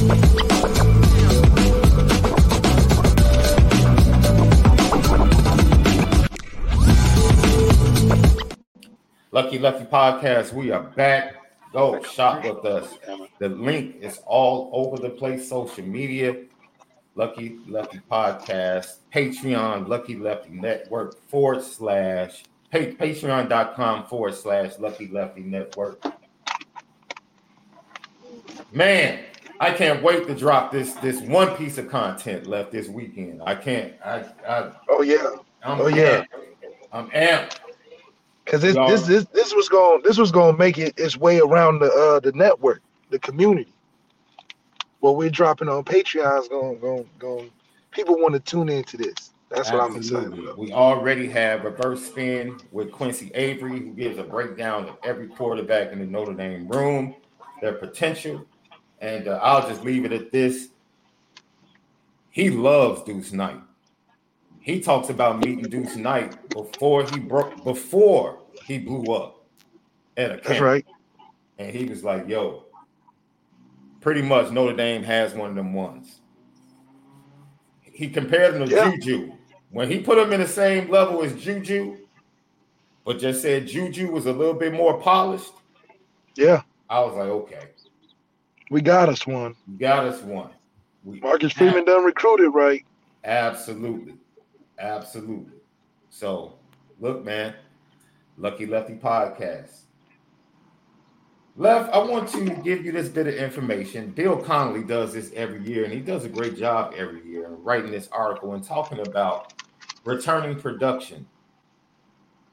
Lucky Lefty Podcast, we are back. Go shop with us. The link is all over the place, social media. Lucky Lefty Podcast, Patreon, Lucky Lefty Network forward slash patreon.com forward slash Lucky Lefty Network. Man, I can't wait to drop this this one piece of content left this weekend. I can't. I. I oh yeah. I'm oh yeah. Amped. I'm amped. Cause this, this this this was going this was going to make it its way around the uh the network, the community. What we're dropping on Patreon is going going going. People want to tune into this. That's Absolutely. what I'm excited about. We already have reverse spin with Quincy Avery, who gives a breakdown of every quarterback in the Notre Dame room, their potential, and uh, I'll just leave it at this. He loves Deuce Knight. He talks about meeting Deuce Knight before he broke before he blew up at a camp. That's right. And he was like, yo, pretty much Notre Dame has one of them ones. He compared him to yeah. Juju. When he put him in the same level as Juju, but just said Juju was a little bit more polished. Yeah. I was like, okay. We got us one. We got us one. We Marcus Freeman done recruited right. Absolutely. Absolutely. So look, man, Lucky Lefty Podcast. Left, I want to give you this bit of information. Bill Connelly does this every year, and he does a great job every year in writing this article and talking about returning production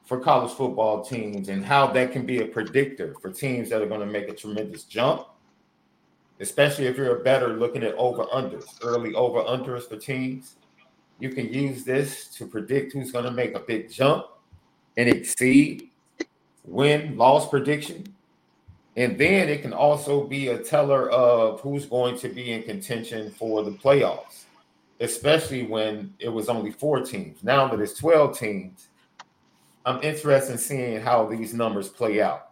for college football teams and how that can be a predictor for teams that are going to make a tremendous jump especially if you're better looking at over unders, early over unders for teams. You can use this to predict who's going to make a big jump and exceed win loss prediction. And then it can also be a teller of who's going to be in contention for the playoffs, especially when it was only four teams. Now that it's 12 teams, I'm interested in seeing how these numbers play out.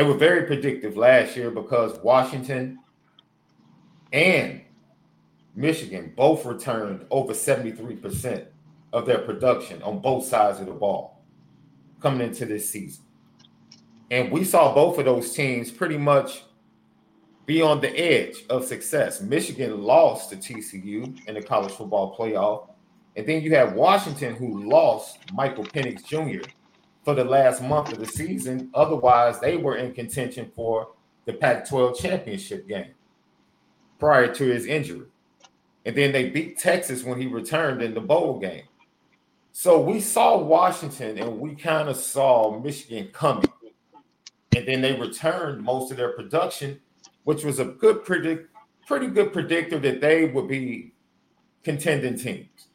They were very predictive last year because Washington and Michigan both returned over 73% of their production on both sides of the ball coming into this season. And we saw both of those teams pretty much be on the edge of success. Michigan lost to TCU in the college football playoff. And then you have Washington, who lost Michael Penix Jr for the last month of the season. Otherwise, they were in contention for the Pac 12 championship game prior to his injury. And then they beat Texas when he returned in the bowl game. So we saw Washington and we kind of saw Michigan coming. And then they returned most of their production, which was a good predict, pretty good predictor that they would be contending teams.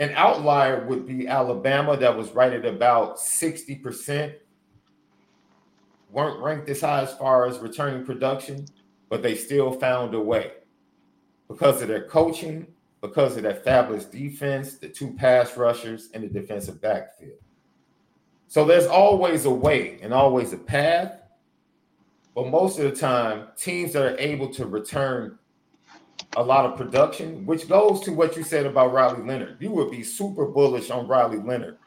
An outlier would be Alabama, that was right at about 60%. Weren't ranked as high as far as returning production, but they still found a way because of their coaching, because of their fabulous defense, the two pass rushers, and the defensive backfield. So there's always a way and always a path. But most of the time, teams that are able to return a lot of production, which goes to what you said about Riley Leonard. You would be super bullish on Riley Leonard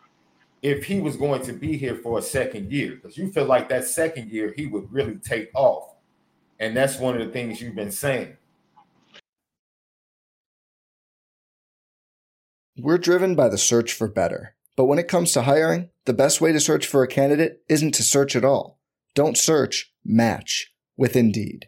if he was going to be here for a second year, because you feel like that second year he would really take off. And that's one of the things you've been saying. We're driven by the search for better. But when it comes to hiring, the best way to search for a candidate isn't to search at all. Don't search, match with Indeed.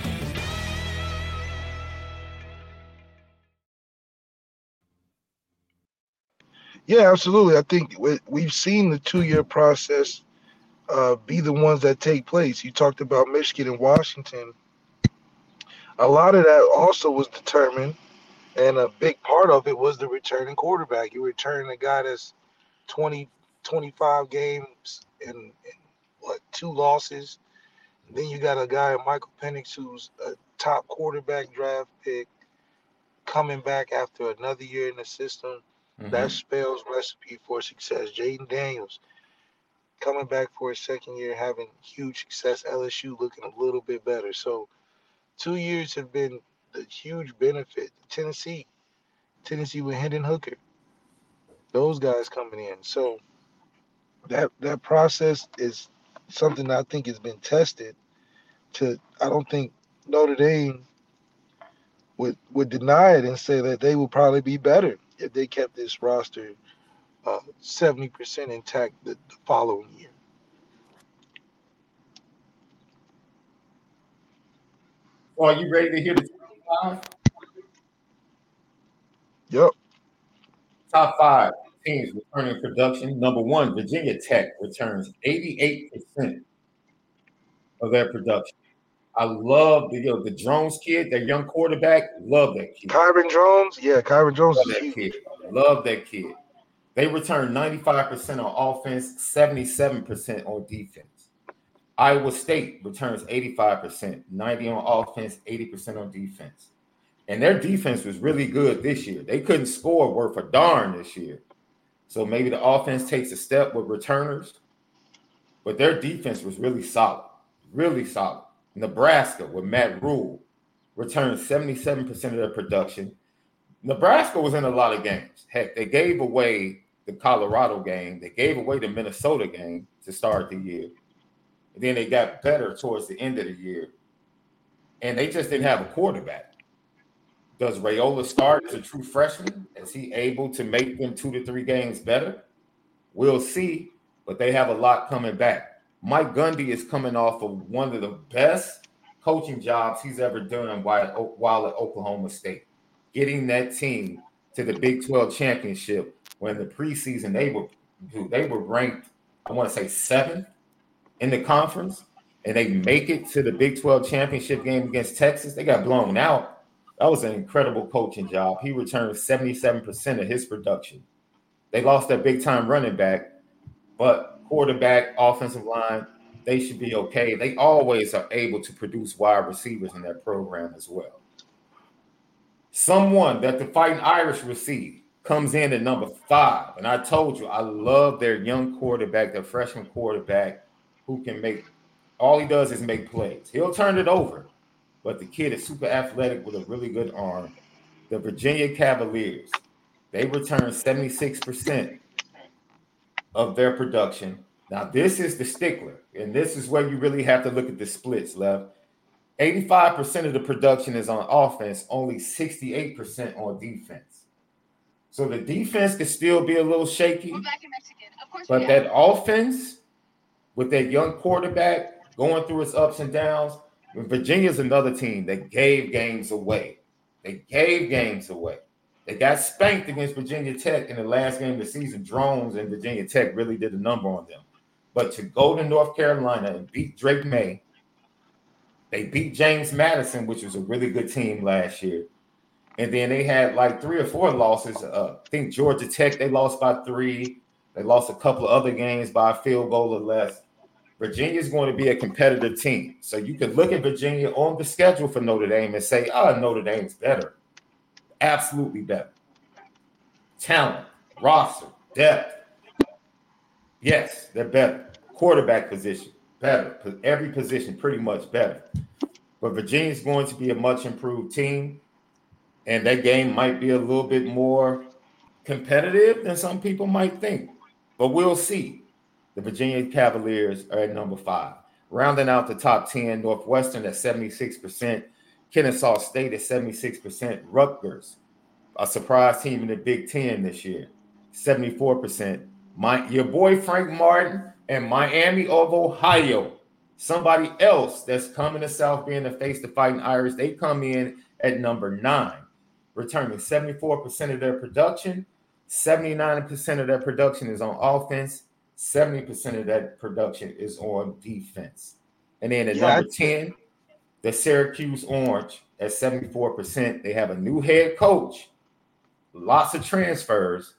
Yeah, absolutely. I think we've seen the two-year process uh, be the ones that take place. You talked about Michigan and Washington. A lot of that also was determined, and a big part of it was the returning quarterback. You return a guy that's 20, 25 games and, and what two losses. And then you got a guy, Michael Penix, who's a top quarterback draft pick, coming back after another year in the system Mm-hmm. That spells recipe for success. Jayden Daniels coming back for his second year, having huge success. LSU looking a little bit better. So two years have been the huge benefit. Tennessee, Tennessee with Hendon Hooker, those guys coming in. So that that process is something I think has been tested. To I don't think Notre Dame would would deny it and say that they will probably be better if they kept this roster uh, 70% intact the, the following year. Well, are you ready to hear the top five? Yep. Top five teams returning production. Number one, Virginia Tech returns 88% of their production. I love the you know, the Jones kid, that young quarterback. Love that kid. Kyron Drones, yeah, Kyron Drones love that kid. Love that kid. They return 95% on offense, 77% on defense. Iowa State returns 85%, 90 on offense, 80% on defense. And their defense was really good this year. They couldn't score worth a darn this year. So maybe the offense takes a step with returners, but their defense was really solid, really solid. Nebraska with Matt Rhule returned 77% of their production. Nebraska was in a lot of games. Heck, they gave away the Colorado game, they gave away the Minnesota game to start the year. And then they got better towards the end of the year. And they just didn't have a quarterback. Does Raiola start as a true freshman? Is he able to make them two to three games better? We'll see, but they have a lot coming back. Mike Gundy is coming off of one of the best coaching jobs he's ever done while, while at Oklahoma State, getting that team to the Big 12 championship when the preseason they were they were ranked, I want to say seventh in the conference, and they make it to the Big 12 championship game against Texas. They got blown out. That was an incredible coaching job. He returned 77% of his production. They lost their big time running back, but quarterback, offensive line, they should be okay. They always are able to produce wide receivers in their program as well. Someone that the Fighting Irish received comes in at number five. And I told you, I love their young quarterback, their freshman quarterback, who can make all he does is make plays. He'll turn it over, but the kid is super athletic with a really good arm. The Virginia Cavaliers, they return 76% of their production. Now, this is the stickler, and this is where you really have to look at the splits, Lev. 85% of the production is on offense, only 68% on defense. So the defense could still be a little shaky. But that offense, with that young quarterback going through its ups and downs, Virginia's another team that gave games away. They gave games away. They got spanked against Virginia Tech in the last game of the season. Drones and Virginia Tech really did a number on them. But to go to North Carolina and beat Drake Maye, they beat James Madison, which was a really good team last year. And then they had like three or four losses. Uh, I think Georgia Tech, they lost by three. They lost a couple of other games by a field goal or less. Virginia is going to be a competitive team. So you can look at Virginia on the schedule for Notre Dame and say, oh, Notre Dame's better. Absolutely better. Talent, roster, depth. Yes, they're better. Quarterback position, better. Every position, pretty much better. But Virginia's going to be a much improved team. And that game might be a little bit more competitive than some people might think. But we'll see. The Virginia Cavaliers are at number five. Rounding out the top 10, Northwestern at 76%, Kennesaw State at 76%, Rutgers, a surprise team in the Big Ten this year, 74%. My your boy Frank Martin and Miami of Ohio, somebody else that's coming to South Bend to face the Fighting Irish, they come in at number nine, returning 74% of their production. 79% of their production is on offense, 70% of that production is on defense. And then at yeah, number 10, the Syracuse Orange at 74%. They have a new head coach, lots of transfers.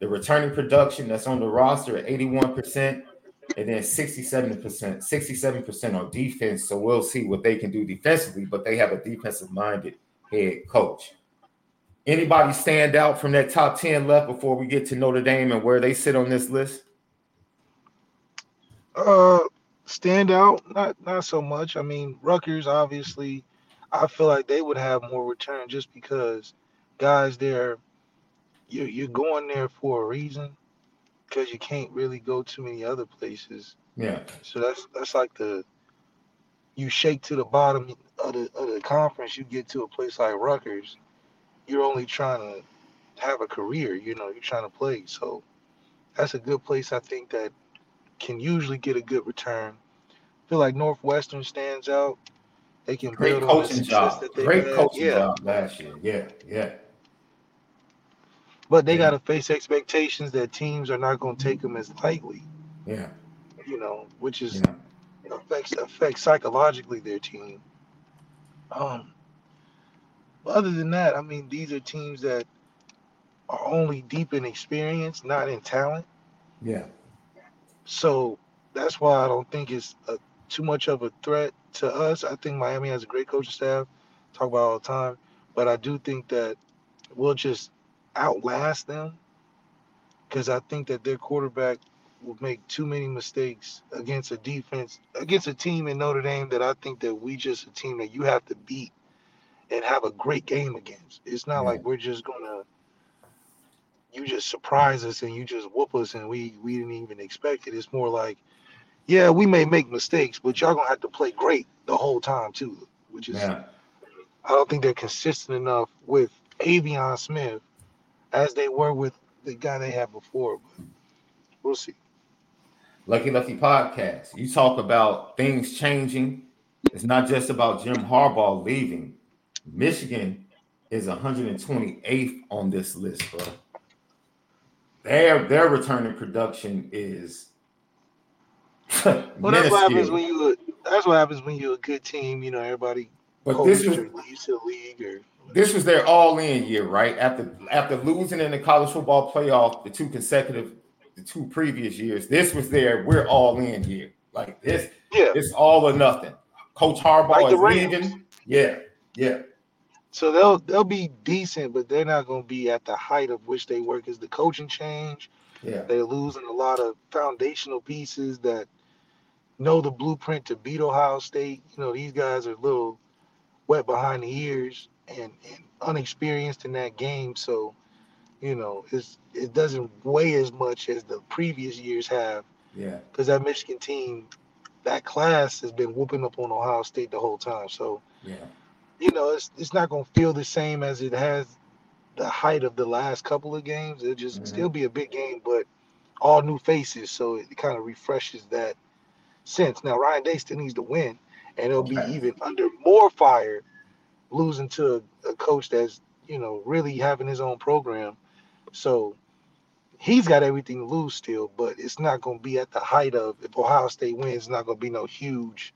The returning production that's on the roster at 81%, and then 67%, 67% on defense. So we'll see what they can do defensively, but they have a defensive minded head coach. Anybody stand out from that top 10 left before we get to Notre Dame and where they sit on this list? Uh, stand out, not not so much. I mean, Rutgers obviously, I feel like they would have more return just because guys there, you you're going there for a reason, because you can't really go too many other places. Yeah. So that's that's like the you shake to the bottom of the of the conference, you get to a place like Rutgers, you're only trying to have a career. You know, you're trying to play. So that's a good place. I think that can usually get a good return. I feel like Northwestern stands out. They can great build coaching on job. Great had. coaching yeah. job last year. Yeah, yeah. But they yeah. got to face expectations that teams are not going to take them as lightly. Yeah. You know, which is yeah. affects affects psychologically their team. Um. Other than that, I mean, these are teams that are only deep in experience, not in talent. Yeah. So that's why I don't think it's a, too much of a threat to us. I think Miami has a great coaching staff, talk about all the time, but I do think that we'll just outlast them because I think that their quarterback will make too many mistakes against a defense, against a team in Notre Dame that I think that we just a team that you have to beat and have a great game against. It's not yeah. like we're just gonna you just surprise us and you just whoop us and we we didn't even expect it. It's more like, yeah, we may make mistakes, but y'all gonna have to play great the whole time too. Which is, yeah. I don't think they're consistent enough with Aveon Smith as they were with the guy they had before. But we'll see. Lucky Lucky podcast. You talk about things changing. It's not just about Jim Harbaugh leaving. Michigan is 128th on this list, bro their their returning production is well that's what happens when you that's what happens when you're a good team you know everybody but this is leads to the league or this was their all-in year right? After after losing in the college football playoff the two consecutive the two previous years this was their we're all in year. Like this yeah. it's all or nothing. Coach harbaugh like is leaving. Yeah yeah so they'll they'll be decent, but they're not going to be at the height of which they work. Is the coaching change, yeah, they're losing a lot of foundational pieces that know the blueprint to beat Ohio State. You know, these guys are a little wet behind the ears and, and unexperienced in that game. So, you know, it's it doesn't weigh as much as the previous years have. Yeah. Because that Michigan team, that class has been whooping up on Ohio State the whole time. So yeah, you know, it's it's not gonna feel the same as it has the height of the last couple of games. It'll just mm-hmm. still be a big game, but all new faces, so it kind of refreshes that sense. Now Ryan Day still needs to win, and it'll okay. be even under more fire losing to a, a coach that's you know really having his own program. So he's got everything to lose still, but it's not going to be at the height of if Ohio State wins, it's not going to be no huge.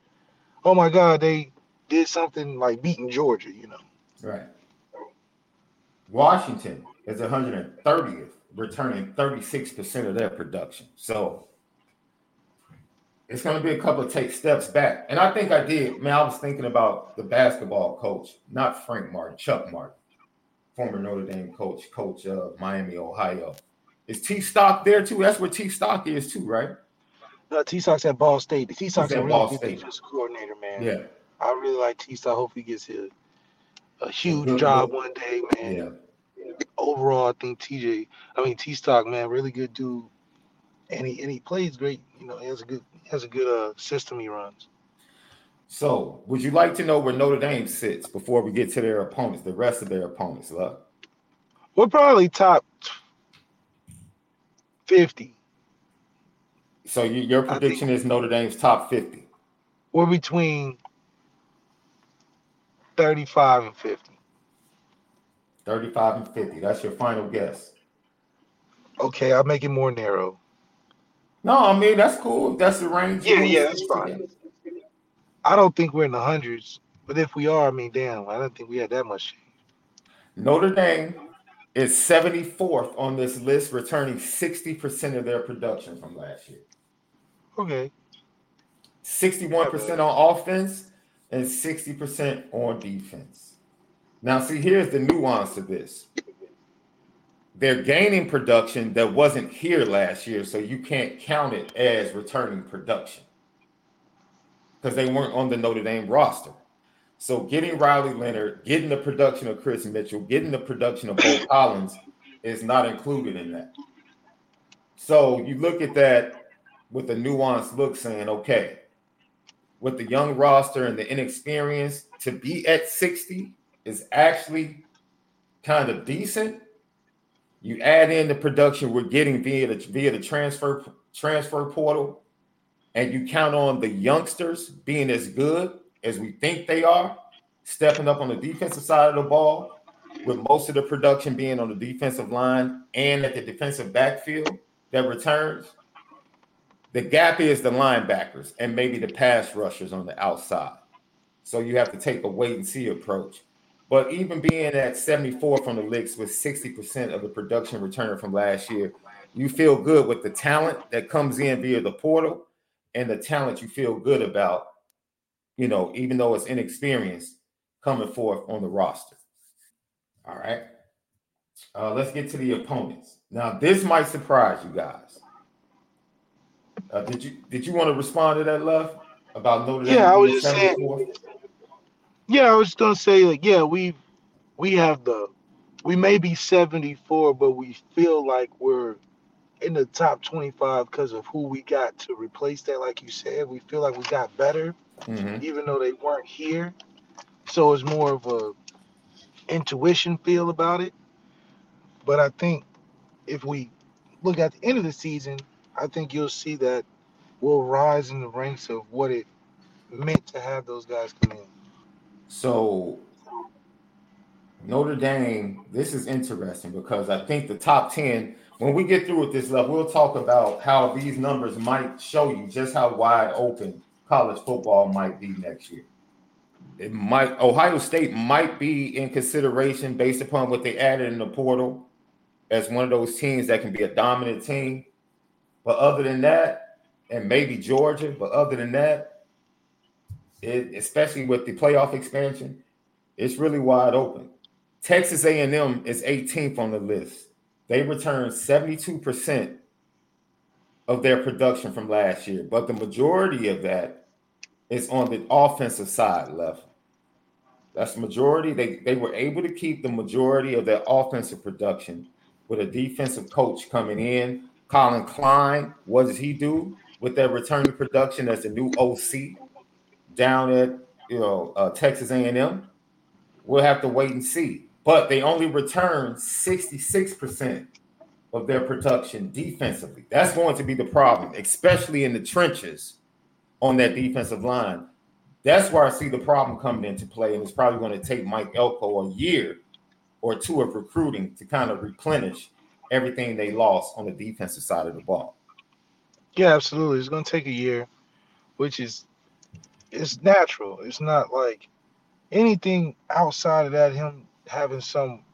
Oh my God, they did something like beating Georgia, you know. Right. Washington is 130th, returning 36% of their production. So it's going to be a couple of take steps back. And I think I did. Man, I was thinking about the basketball coach, not Frank Martin, Chuck Martin, former Notre Dame coach, coach of Miami, Ohio. Is T Stock there too? That's where T Stock is too, right? Uh, no, T Stock's at Ball State. T Stock's a real defensive coordinator, man. Yeah. I really like T Stock. Hope he gets a, a huge job one day, man. Yeah. Overall, I think TJ, I mean T Stock, man, really good dude. And he and he plays great. You know, he has a good he has a good uh, system he runs. So, would you like to know where Notre Dame sits before we get to their opponents, the rest of their opponents? Love. We're probably top 50. So you, your prediction is Notre Dame's top 50. We're between 35 and 50. 35 and 50. That's your final guess. Okay, I'll make it more narrow. No, I mean that's cool. That's the range. Yeah, yeah, that's fine. I don't think we're in the hundreds, but if we are, I mean, damn, I don't think we had that much change. Notre Dame is 74th on this list, returning 60% of their production from last year. Okay. 61% on offense and 60% on defense. Now, see, here's the nuance of this. They're gaining production that wasn't here last year, so you can't count it as returning production because they weren't on the Notre Dame roster. So getting Riley Leonard, getting the production of Kris Mitchell, getting the production of Beaux Collins is not included in that. So you look at that with a nuanced look, saying, okay, with the young roster and the inexperience, to be at 60 is actually kind of decent. You add in the production we're getting via the via the transfer transfer portal, and you count on the youngsters being as good as we think they are, stepping up on the defensive side of the ball, with most of the production being on the defensive line and at the defensive backfield that returns. The gap is the linebackers and maybe the pass rushers on the outside. So you have to take a wait and see approach. But even being at 74 from the licks with 60% of the production return from last year, you feel good with the talent that comes in via the portal and the talent you feel good about you know, even though it's inexperienced coming forth on the roster. All right. Uh, let's get to the opponents. Now, this might surprise you guys. Uh, did you did you want to respond to that, love about Notre Dame? Yeah, I was just saying. Yeah, I was gonna say like, yeah, we we have the we may be 74, but we feel like we're in the top 25 because of who we got to replace that. Like you said, we feel like we got better mm-hmm. even though they weren't here. So it's more of a intuition feel about it. But I think if we look at the end of the season, I think you'll see that we'll rise in the ranks of what it meant to have those guys come in. So Notre Dame, this is interesting because I think the top 10, when we get through with this level, we'll talk about how these numbers might show you just how wide open college football might be next year. It might Ohio State might be in consideration based upon what they added in the portal as one of those teams that can be a dominant team. But other than that, and maybe Georgia, but other than that, it, especially with the playoff expansion, it's really wide open. Texas A&M is 18th on the list. They returned 72% of their production from last year, but the majority of that is on the offensive side left. That's the majority. They they were able to keep the majority of their offensive production with a defensive coach coming in. Collin Klein, what does he do? with their returning production as the new OC down at you know uh, Texas A&M. We'll have to wait and see. But they only return 66% of their production defensively. That's going to be the problem, especially in the trenches on that defensive line. That's where I see the problem coming into play, and it's probably going to take Mike Elko a year or two of recruiting to kind of replenish everything they lost on the defensive side of the ball. Yeah, absolutely. It's going to take a year, which is it's natural. It's not like anything outside of that. Him having some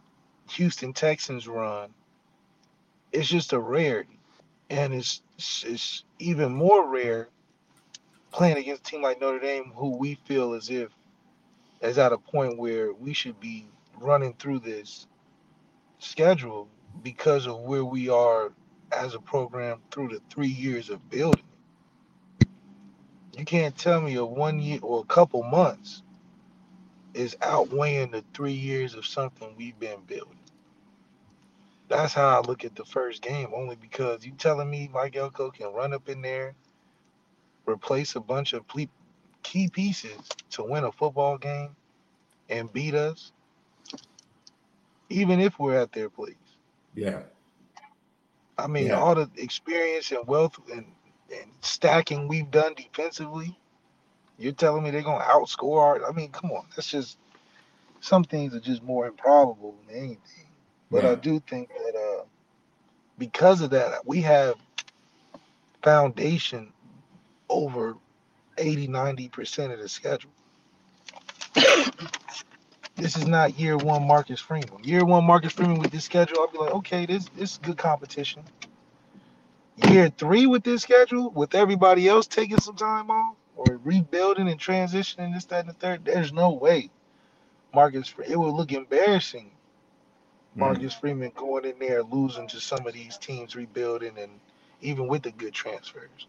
Houston Texans run, it's just a rarity, and it's it's even more rare playing against a team like Notre Dame, who we feel as if is at a point where we should be running through this schedule because of where we are as a program through the three years of building. You can't tell me a one year or a couple months is outweighing the three years of something we've been building. That's how I look at the first game, only because you telling me Mike Elko can run up in there, replace a bunch of key pieces to win a football game and beat us, even if we're at their place. Yeah. I mean, yeah. all the experience and wealth and, and stacking we've done defensively, you're telling me they're gonna outscore our I mean, come on, that's just some things are just more improbable than anything. But yeah. I do think that uh because of that, we have foundation over 80, 90% of the schedule. this is not year one Marcus Freeman. Year one Marcus Freeman with this schedule, I'll be like, okay, this this is good competition. Year three with this schedule, with everybody else taking some time off or rebuilding and transitioning this, that, and the third, there's no way Marcus. It would look embarrassing. Mm. Marcus mm. Freeman going in there losing to some of these teams rebuilding and even with the good transfers.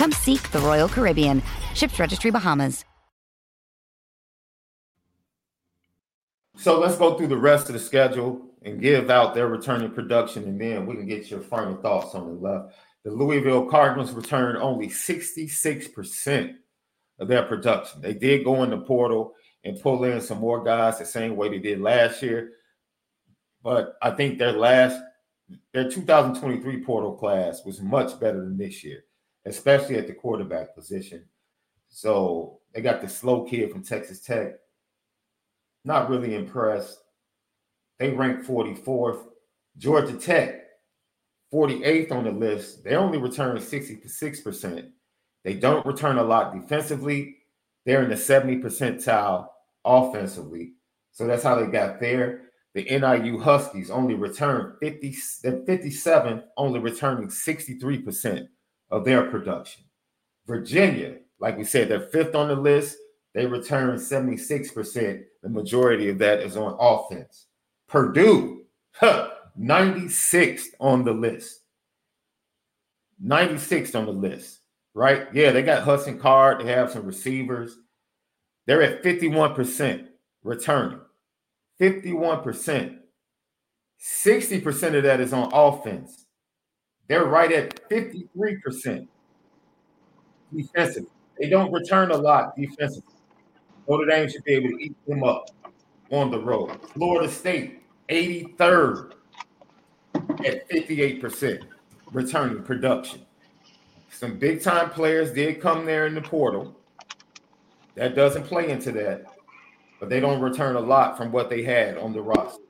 Come seek the Royal Caribbean. Ships Registry Bahamas. So let's go through the rest of the schedule and give out their returning production, and then we can get your final thoughts on the left. The Louisville Cardinals returned only 66% of their production. They did go in the portal and pull in some more guys the same way they did last year. But I think their last, their 2023 portal class was much better than this year especially at the quarterback position. So they got the slow kid from Texas Tech. Not really impressed. They ranked 44th. Georgia Tech, 48th on the list. They only return 66%. They don't return a lot defensively. They're in the 70 percentile offensively. So that's how they got there. The NIU Huskies only return 50, 57, only returning 63% of their production. Virginia, like we said, they're fifth on the list. They return 76%. The majority of that is on offense. Purdue, huh, 96th on the list. 96th on the list, right? Yeah, they got Hudson Card. They have some receivers. They're at 51% returning. 51%. 60% of that is on offense. They're right at 53% defensive. They don't return a lot defensively. Notre Dame should be able to eat them up on the road. Florida State, 83rd at 58% returning production. some big time players did come there in the portal. That doesn't play into that, but they don't return a lot from what they had on the roster.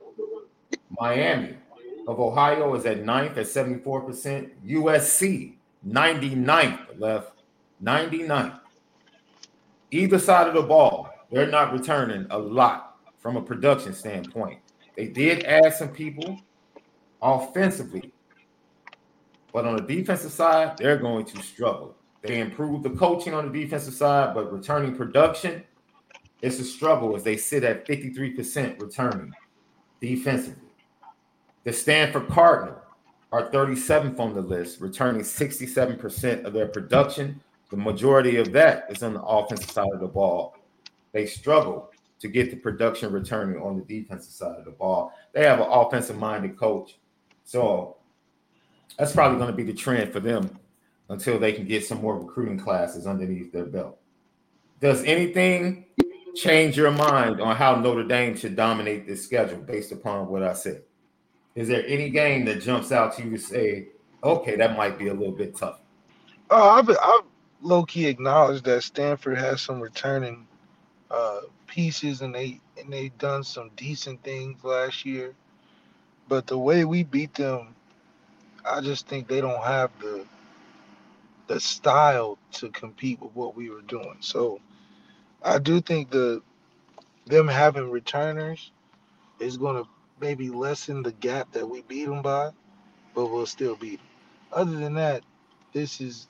Miami of Ohio is at ninth at 74%. USC, 99th left, 99th. Either side of the ball, they're not returning a lot from a production standpoint. They did add some people offensively, but on the defensive side, they're going to struggle. They improved the coaching on the defensive side, but returning production, it's a struggle as they sit at 53% returning defensively. The Stanford Cardinal are 37th on the list, returning 67% of their production. The majority of that is on the offensive side of the ball. They struggle to get the production returning on the defensive side of the ball. They have an offensive minded coach. So that's probably going to be the trend for them until they can get some more recruiting classes underneath their belt. Does anything change your mind on how Notre Dame should dominate this schedule based upon what I said? Is there any game that jumps out to you to say, okay, that might be a little bit tough? Oh, I've, I've low key acknowledged that Stanford has some returning uh, pieces and they and they done some decent things last year. But the way we beat them, I just think they don't have the the style to compete with what we were doing. So I do think the them having returners is going to maybe lessen the gap that we beat them by, but we'll still beat them. Other than that, this is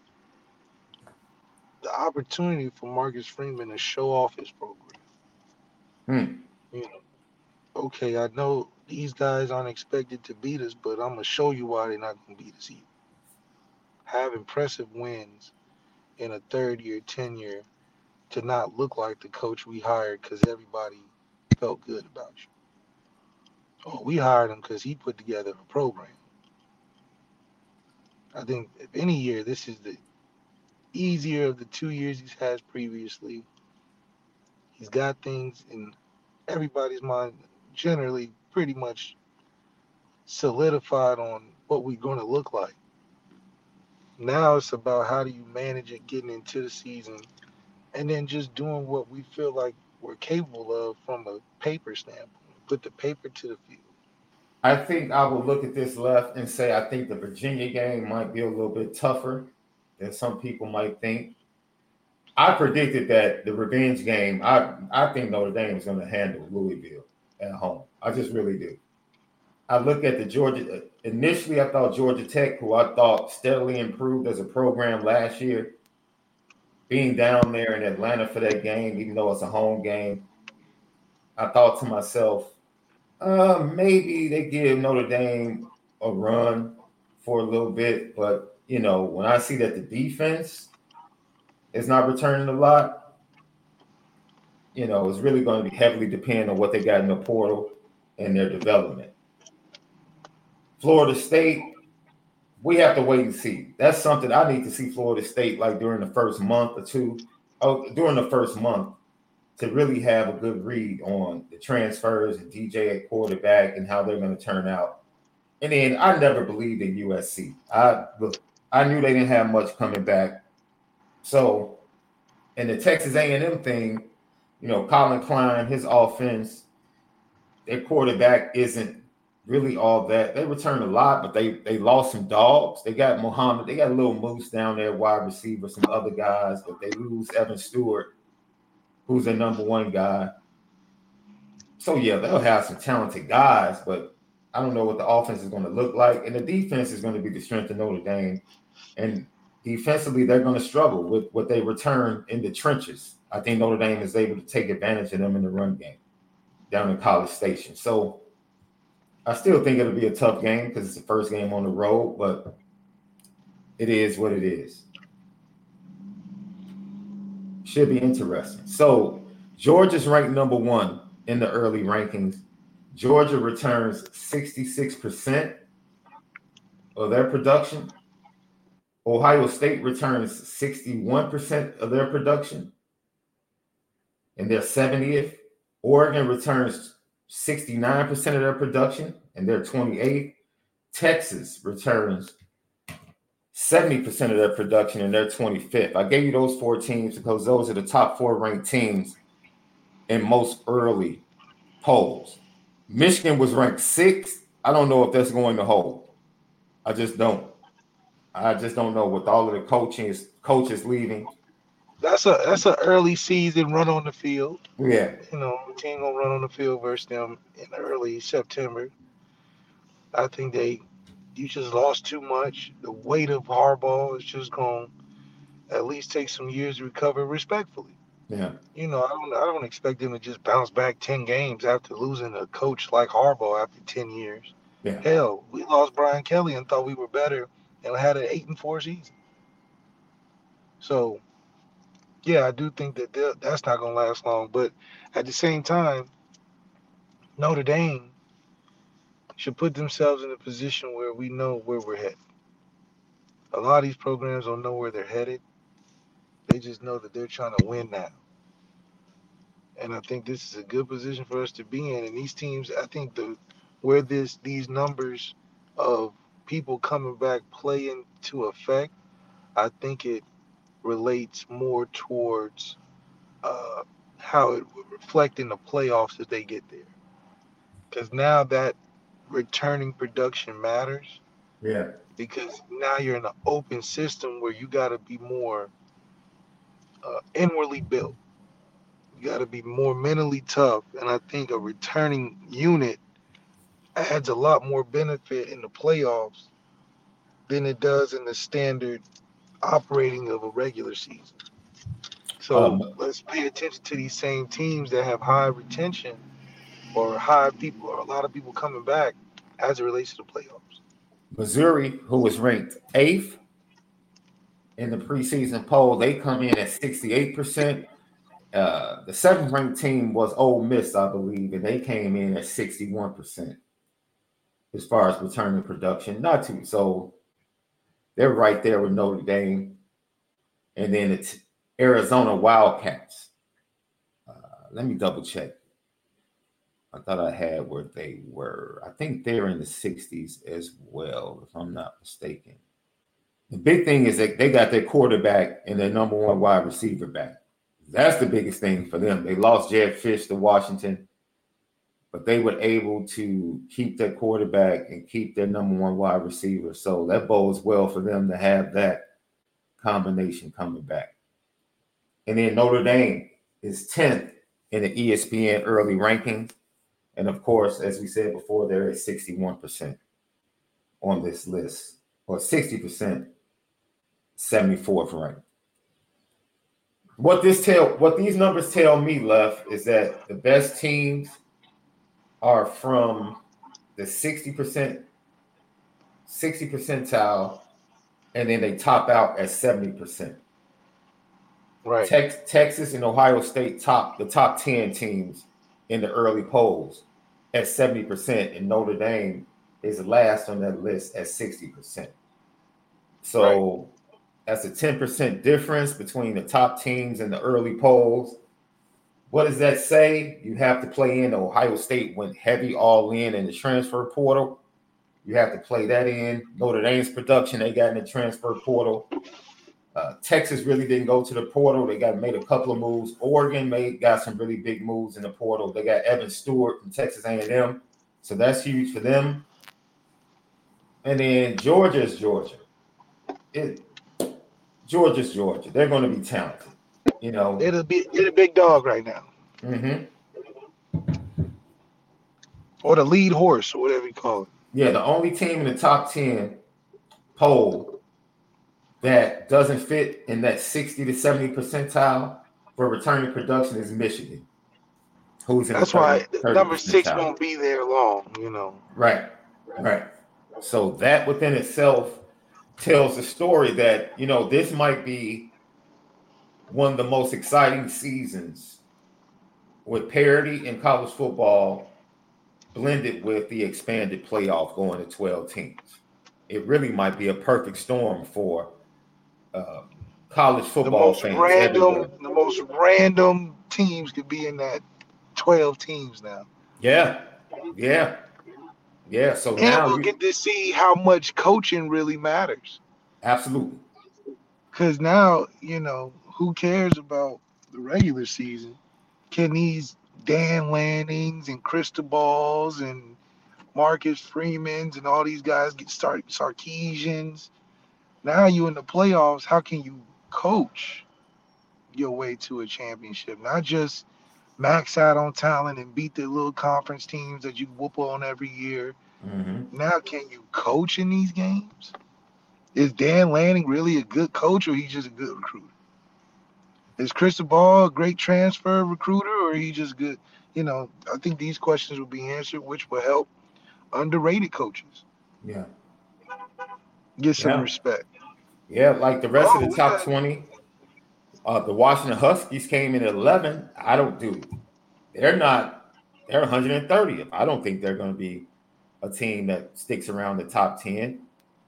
the opportunity for Marcus Freeman to show off his program. Hmm. You know, okay, I know these guys aren't expected to beat us, but I'm gonna show you why they're not gonna beat us either. Have impressive wins in a third year tenure to not look like the coach we hired because everybody felt good about you. Oh, we hired him because he put together a program. I think if any year, this is the easier of the two years he's had previously. He's got things in everybody's mind generally pretty much solidified on what we're going to look like. Now it's about how do you manage it getting into the season and then just doing what we feel like we're capable of from a paper standpoint. Put the paper to the field. I think I will look at this left and say I think the Virginia game might be a little bit tougher than some people might think. I predicted that the revenge game, I, I think Notre Dame is going to handle Louisville at home. I just really do. I look at the Georgia, uh, initially, I thought Georgia Tech, who I thought steadily improved as a program last year, being down there in Atlanta for that game, even though it's a home game, I thought to myself, uh, maybe they give Notre Dame a run for a little bit, but you know, when I see that the defense is not returning a lot, you know, it's really going to be heavily dependent on what they got in the portal and their development. Florida State, we have to wait and see. That's something I need to see Florida State like during the first month or two, oh, during the first month to really have a good read on the transfers and DJ at quarterback and how they're going to turn out. And then I never believed in USC. I I knew they didn't have much coming back. So, in the Texas A&M thing, you know, Collin Klein, his offense, their quarterback isn't really all that. They returned a lot, but they they lost some dogs. They got Muhammad, they got a little moose down there, wide receiver, some other guys, but they lose Evan Stewart, who's the number one guy. So yeah, they'll have some talented guys, but I don't know what the offense is going to look like, and the defense is going to be the strength of Notre Dame. And defensively, they're going to struggle with what they return in the trenches. I think Notre Dame is able to take advantage of them in the run game down in College Station. So I still think it'll be a tough game because it's the first game on the road, but it is what it is. Should be interesting. So Georgia's ranked number one in the early rankings. Georgia returns 66% of their production. Ohio State returns 61% of their production, and they're 70th. Oregon returns 69% of their production, and they're 28th. Texas returns 70% of their production and they're 25th. I gave you those four teams because those are the top four ranked teams in most early polls. Michigan was ranked sixth. I don't know if that's going to hold. I just don't. I just don't know with all of the coaching coaches leaving. That's a that's an early season run on the field. Yeah. You know, team gonna run on the field versus them in early September. I think they you just lost too much. The weight of Harbaugh is just going to at least take some years to recover respectfully. Yeah. You know, I don't I don't expect them to just bounce back 10 games after losing a coach like Harbaugh after 10 years. Yeah. Hell, we lost Brian Kelly and thought we were better and had an 8 and 4 season. So, yeah, I do think that that's not going to last long, but at the same time, Notre Dame should put themselves in a position where we know where we're headed. A lot of these programs don't know where they're headed. They just know that they're trying to win now. And I think this is a good position for us to be in. And these teams, I think the where this these numbers of people coming back play into effect, I think it relates more towards uh, how it would reflect in the playoffs if they get there. Because now that returning production matters. Yeah. Because now you're in an open system where you got to be more uh, inwardly built. You got to be more mentally tough. And I think a returning unit adds a lot more benefit in the playoffs than it does in the standard operating of a regular season. So um, let's pay attention to these same teams that have high retention or high people or a lot of people coming back as it relates to the playoffs. Missouri, who was ranked eighth in the preseason poll, they come in at 68%. Uh, the seventh ranked team was Ole Miss, I believe, and they came in at 61% as far as returning production. Not too so they're right there with Notre Dame. And then it's Arizona Wildcats. Uh, let me double check. I thought I had where they were. I think they're in the 60s as well, if I'm not mistaken. The big thing is that they got their quarterback and their number one wide receiver back. That's the biggest thing for them. They lost Jedd Fisch to Washington, but they were able to keep their quarterback and keep their number one wide receiver. So that bodes well for them to have that combination coming back. And then Notre Dame is 10th in the ESPN early ranking. And of course, as we said before, they're at 61% on this list, or 60%, 74th rank. What this tell what these numbers tell me, left, is that the best teams are from the 60%, 60 percentile, and then they top out at 70%. Right. Tex- Texas and Ohio State top the top 10 teams in the early polls at 70%, and Notre Dame is last on that list at 60%. So right. that's a 10% difference between the top teams in the early polls. What does that say? You have to play in. Ohio State went heavy all in in the transfer portal. You have to play that in. Notre Dame's production, they got in the transfer portal. Uh, Texas really didn't go to the portal. They got made a couple of moves. Oregon made got some really big moves in the portal. They got Evan Stewart from Texas A&M, so that's huge for them. And then Georgia's Georgia. It Georgia's Georgia. They're going to be talented. You know, they're the big, they're the big dog right now. Mm-hmm. Or the lead horse, or whatever you call it. Yeah, the only team in the top ten poll that doesn't fit in that 60 to 70 percentile for returning production is Michigan. Who's in That's 30, why 30 number six won't be there long, you know. Right, right. So that within itself tells the story that, you know, this might be one of the most exciting seasons with parity in college football blended with the expanded playoff going to 12 teams. It really might be a perfect storm for uh, college football the fans. Random, the most random teams could be in that twelve teams now. Yeah, yeah, yeah. So and now we'll you, get to see how much coaching really matters. Absolutely. Because now, you know, who cares about the regular season? Can these Dan Lannings and Cristobal's and Marcus Freemans and all these guys get start Sarkisians? Now you in the playoffs. How can you coach your way to a championship? Not just max out on talent and beat the little conference teams that you whoop on every year. Mm-hmm. Now, can you coach in these games? Is Dan Lanning really a good coach or he's just a good recruiter? Is Cristobal a great transfer recruiter or he just good? You know, I think these questions will be answered, which will help underrated coaches. Yeah. Get some yeah. respect. Yeah, like the rest oh, of the top got... 20. Uh, the Washington Huskies came in at 11. I don't do. They're not. They're 130th. I don't think they're going to be a team that sticks around the top 10,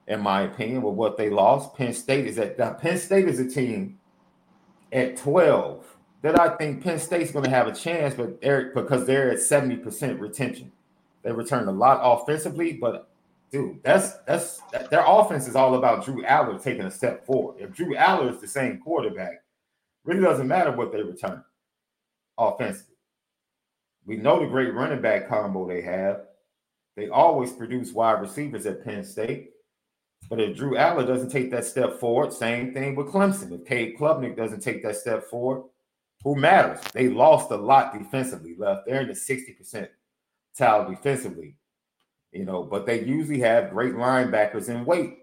in my opinion, with what they lost. Penn State is at Penn State is a team at 12 that I think Penn State's going to have a chance, but Eric because they're at 70% retention. They returned a lot offensively, but dude, that's that's that, their offense is all about Drew Allar taking a step forward. If Drew Allar is the same quarterback, really doesn't matter what they return offensively. We know the great running back combo they have. They always produce wide receivers at Penn State. But if Drew Allar doesn't take that step forward, same thing with Clemson. If Cade Klubnik doesn't take that step forward, who matters? They lost a lot defensively, left. They're in the 60% tile defensively, you know, but they usually have great linebackers in weight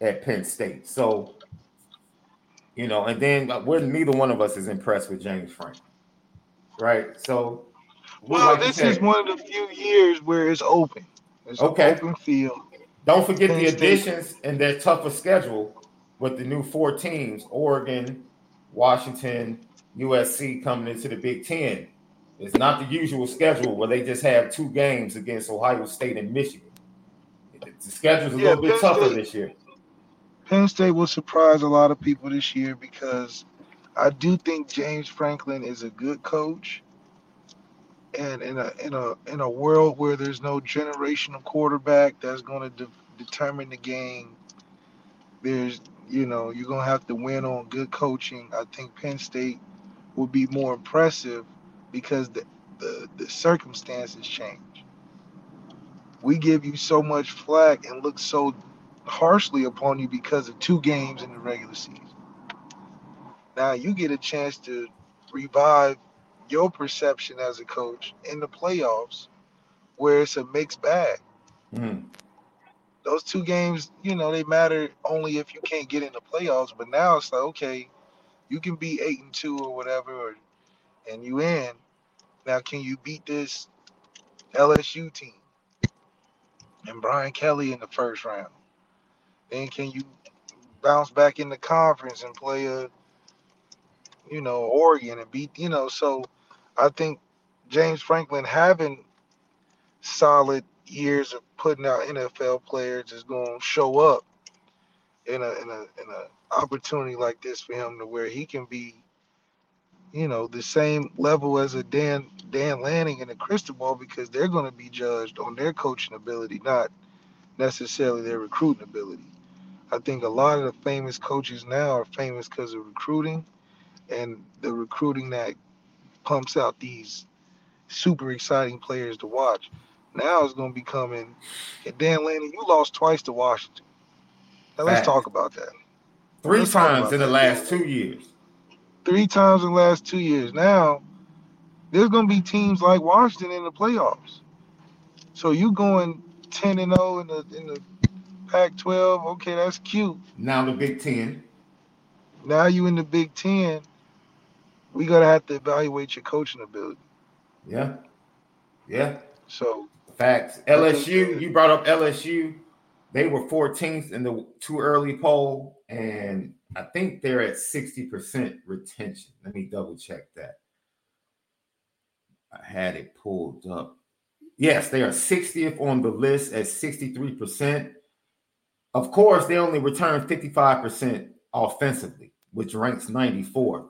at Penn State. So, you know, and then uh, we're neither one of us is impressed with James Frank, right? So, well, like this is one of the few years where it's open. It's okay. open field. Don't forget Penn the additions State. and their tougher schedule with the new four teams: Oregon, Washington, USC coming into the Big Ten. It's not the usual schedule where they just have two games against Ohio State and Michigan. The schedule's a yeah, little bit Penn tougher State, this year. Penn State will surprise a lot of people this year because I do think James Franklin is a good coach. And in a in a in a world where there's no generational quarterback that's going to de- determine the game, there's you know you're going to have to win on good coaching. I think Penn State will be more impressive because the, the, the circumstances change. We give you so much flack and look so harshly upon you because of two games in the regular season. Now you get a chance to revive your perception as a coach in the playoffs where it's a mixed bag. Mm. Those two games, you know, they matter only if you can't get in the playoffs. But now it's like, okay, you can be eight and two or whatever, or, and you in. Now, can you beat this LSU team and Brian Kelly in the first round? Then can you bounce back in the conference and play a, you know, Oregon and beat, you know? So I think James Franklin having solid years of putting out NFL players is going to show up in a in a in a opportunity like this for him to where he can be you know, the same level as a Dan Dan Lanning and a Cristobal because they're going to be judged on their coaching ability, not necessarily their recruiting ability. I think a lot of the famous coaches now are famous because of recruiting and the recruiting that pumps out these super exciting players to watch. Now it's going to be coming. And Dan Lanning, you lost twice to Washington. Now let's talk about that. 3 let's times in the last two years three times in the last two years. Now, there's going to be teams like Washington in the playoffs. So you going 10 and 0 in the in the Pac-12. Okay, that's cute. Now the Big Ten. Now you in the Big Ten. We gotta have to evaluate your coaching ability. Yeah, yeah. So facts. LSU. You brought up LSU. They were 14th in the too early poll, and I think they're at 60% retention. Let me double check that. I had it pulled up. Yes, they are 60th on the list at 63%. Of course, they only return 55% offensively, which ranks 94th.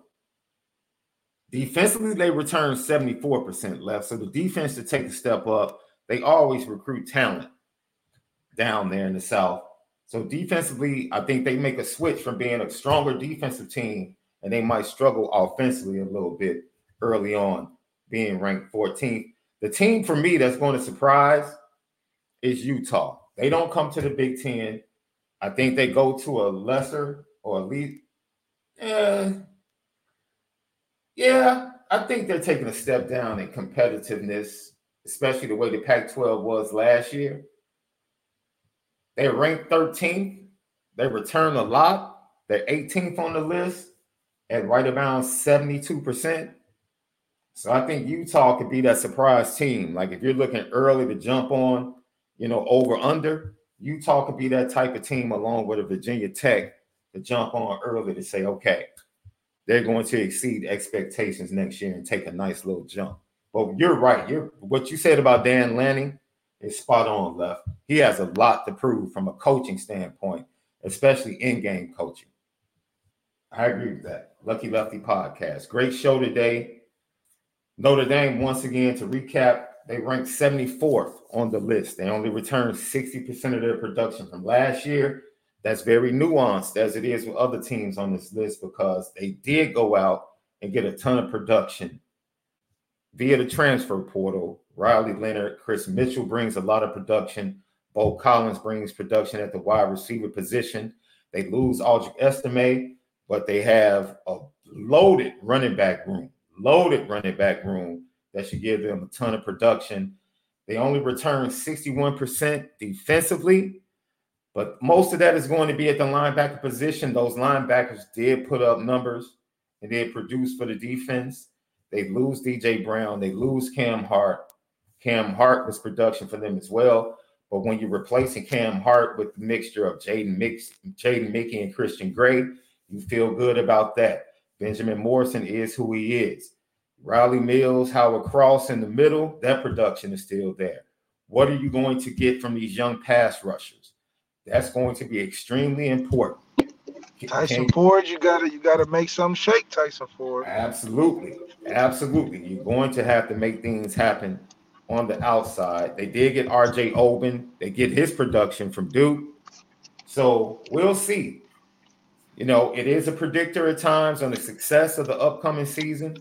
Defensively, they return 74% left. So the defense to take a step up, they always recruit talent down there in the South. So defensively, I think they make a switch from being a stronger defensive team, and they might struggle offensively a little bit early on, being ranked 14th. The team for me that's going to surprise is Utah. They don't come to the Big Ten. I think they go to a lesser or elite. Eh, yeah, I think they're taking a step down in competitiveness, especially the way the Pac 12 was last year. They're ranked 13th. They return a lot. They're 18th on the list at right around 72%. So I think Utah could be that surprise team. Like if you're looking early to jump on, you know, over under, Utah could be that type of team along with a Virginia Tech to jump on early to say, okay, they're going to exceed expectations next year and take a nice little jump. But you're right. You're what you said about Dan Lanning is spot on, left. He has a lot to prove from a coaching standpoint, especially in-game coaching. I agree with that. Lucky Lefty podcast. Great show today. Notre Dame, once again, to recap, they ranked 74th on the list. They only returned 60% of their production from last year. That's very nuanced as it is with other teams on this list because they did go out and get a ton of production via the transfer portal. Riley Leonard, Kris Mitchell brings a lot of production. Beaux Collins brings production at the wide receiver position. They lose Audric Estime, but they have a loaded running back room loaded running back room that should give them a ton of production. They only return 61% defensively, but most of that is going to be at the linebacker position. Those linebackers did put up numbers and they produce for the defense. They lose DJ Brown, they lose Cam Hart. Cam Hart was production for them as well. But when you're replacing Cam Hart with the mixture of Jaden Mix, Jaden Mickey and Christian Gray, you feel good about that. Benjamin Morrison is who he is. Riley Mills, Howard Cross in the middle, that production is still there. What are you going to get from these young pass rushers? That's going to be extremely important. Tyson Ford, you gotta you gotta make some shake, Tyson Ford. Absolutely, absolutely. You're going to have to make things happen on the outside. They did get RJ Oben. They get his production from Duke. So we'll see. You know, it is a predictor at times on the success of the upcoming season,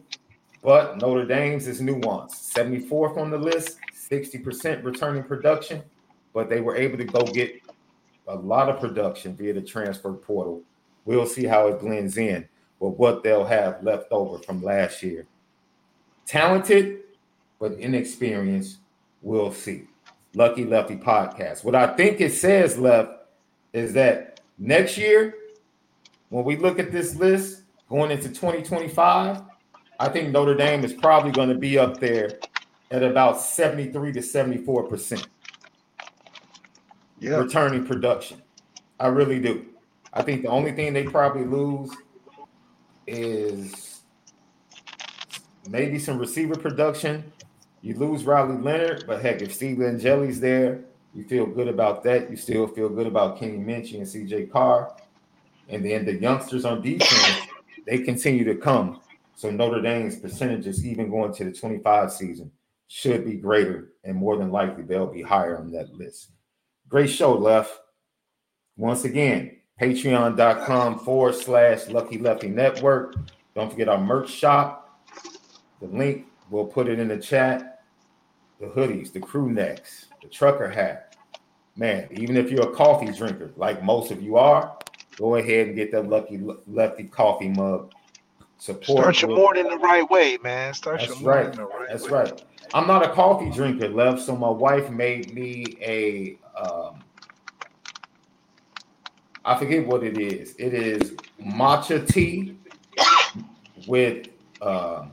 but Notre Dame's is nuanced. 74th on the list, 60% returning production, but they were able to go get a lot of production via the transfer portal. We'll see how it blends in with what they'll have left over from last year. Talented, but inexperienced. We'll see. Lucky Lefty podcast. What I think it says left is that next year when we look at this list going into 2025, I think Notre Dame is probably going to be up there at about 73 to 74 percent. Yeah. Returning production. I really do. I think the only thing they probably lose is maybe some receiver production. You lose Riley Leonard, but heck, if Steve Angeli's there, you feel good about that. You still feel good about Kenny Minchey and CJ Carr. And then the youngsters on defense, they continue to come. So Notre Dame's percentages, even going to the 25 season, should be greater, and more than likely they'll be higher on that list. Great show, Left. Once again, patreon.com forward slash Lucky Lefty Network. Don't forget our merch shop. The link, we'll put it in the chat. The hoodies, the crew necks, the trucker hat. Man, even if you're a coffee drinker, like most of you are, Go ahead and get that lucky lefty coffee mug. Support. Start your morning the right way, man. Start That's your right. morning the right That's way. right. I'm not a coffee drinker, left. So my wife made me a. Um, I forget what it is. It is matcha tea with uh,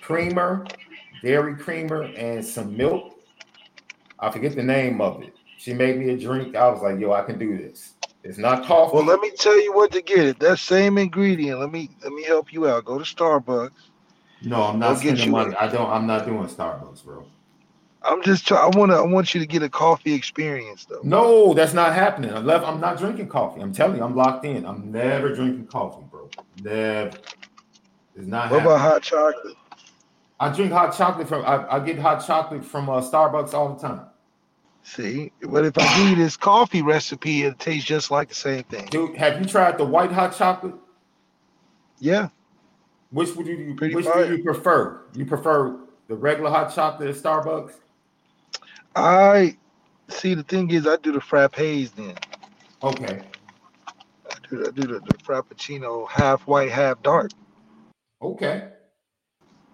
creamer, dairy creamer, and some milk. I forget the name of it. She made me a drink. I was like, yo, I can do this. It's not coffee. Well, let me tell you what to get it. That same ingredient. Let me let me help you out. Go to Starbucks. No, I'm not spending money. I don't. I'm not doing Starbucks, bro. I'm just trying. I want to. I want you to get a coffee experience, though. No, that's not happening. I'm left. I'm not drinking coffee. I'm telling you, I'm locked in. I'm never drinking coffee, bro. Never. It's not. What happening. about hot chocolate? I drink hot chocolate from. I, I get hot chocolate from uh, Starbucks all the time. See, but if I give you this coffee recipe, it tastes just like the same thing. Dude, have you tried the white hot chocolate? Yeah. Which would you Pretty which do you prefer? You prefer the regular hot chocolate at Starbucks? I see. The thing is, I do the frappes then. Okay. I do, I do the, the frappuccino half white, half dark. Okay.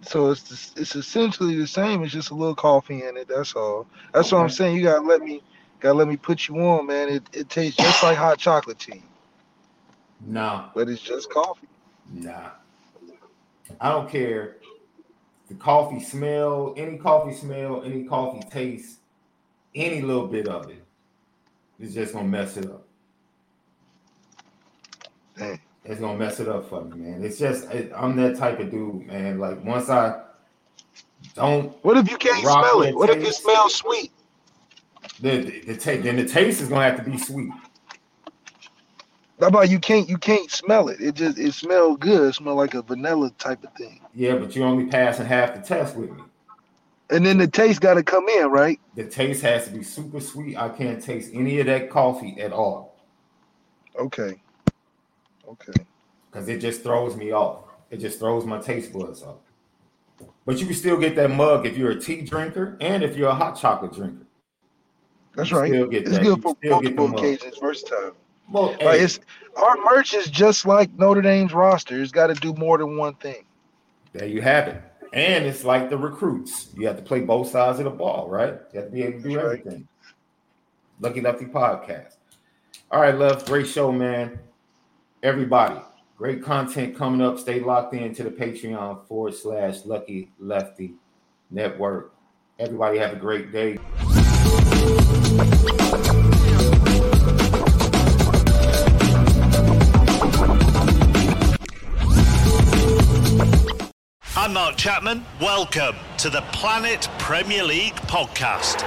So it's it's essentially the same. It's just a little coffee in it. That's all. That's okay. what I'm saying. You gotta let me gotta let me put you on, man. It it tastes just like hot chocolate tea. Nah. But it's just coffee. Nah. I don't care. The coffee smell, any coffee smell, any coffee taste, any little bit of it is just gonna mess it up. Dang. It's gonna mess it up for me, man. It's just it, I'm that type of dude, man. Like once I don't. What if you can't smell it? What taste, if it smells sweet? The, the, the taste, then the taste is gonna have to be sweet. How about you can't you can't smell it? It just it smells good. It smells like a vanilla type of thing. Yeah, but you only passing half the test with me. And then the taste got to come in, right? The taste has to be super sweet. I can't taste any of that coffee at all. Okay. Okay. Because it just throws me off. It just throws my taste buds off. But you can still get that mug if you're a tea drinker and if you're a hot chocolate drinker. That's right. it's that. good for multiple occasions, versatile. Well, hey. it's our merch is just like Notre Dame's roster. It's got to do more than one thing. There you have it. And it's like the recruits. You have to play both sides of the ball, right? You have to be able to do That's everything. Right. Lucky Lefty podcast. All right, love. Great show, man. Everybody, great content coming up. Stay locked in to the Patreon forward slash Lucky Lefty Network. Everybody have a great day. I'm Mark Chapman. Welcome to the Planet Premier League podcast.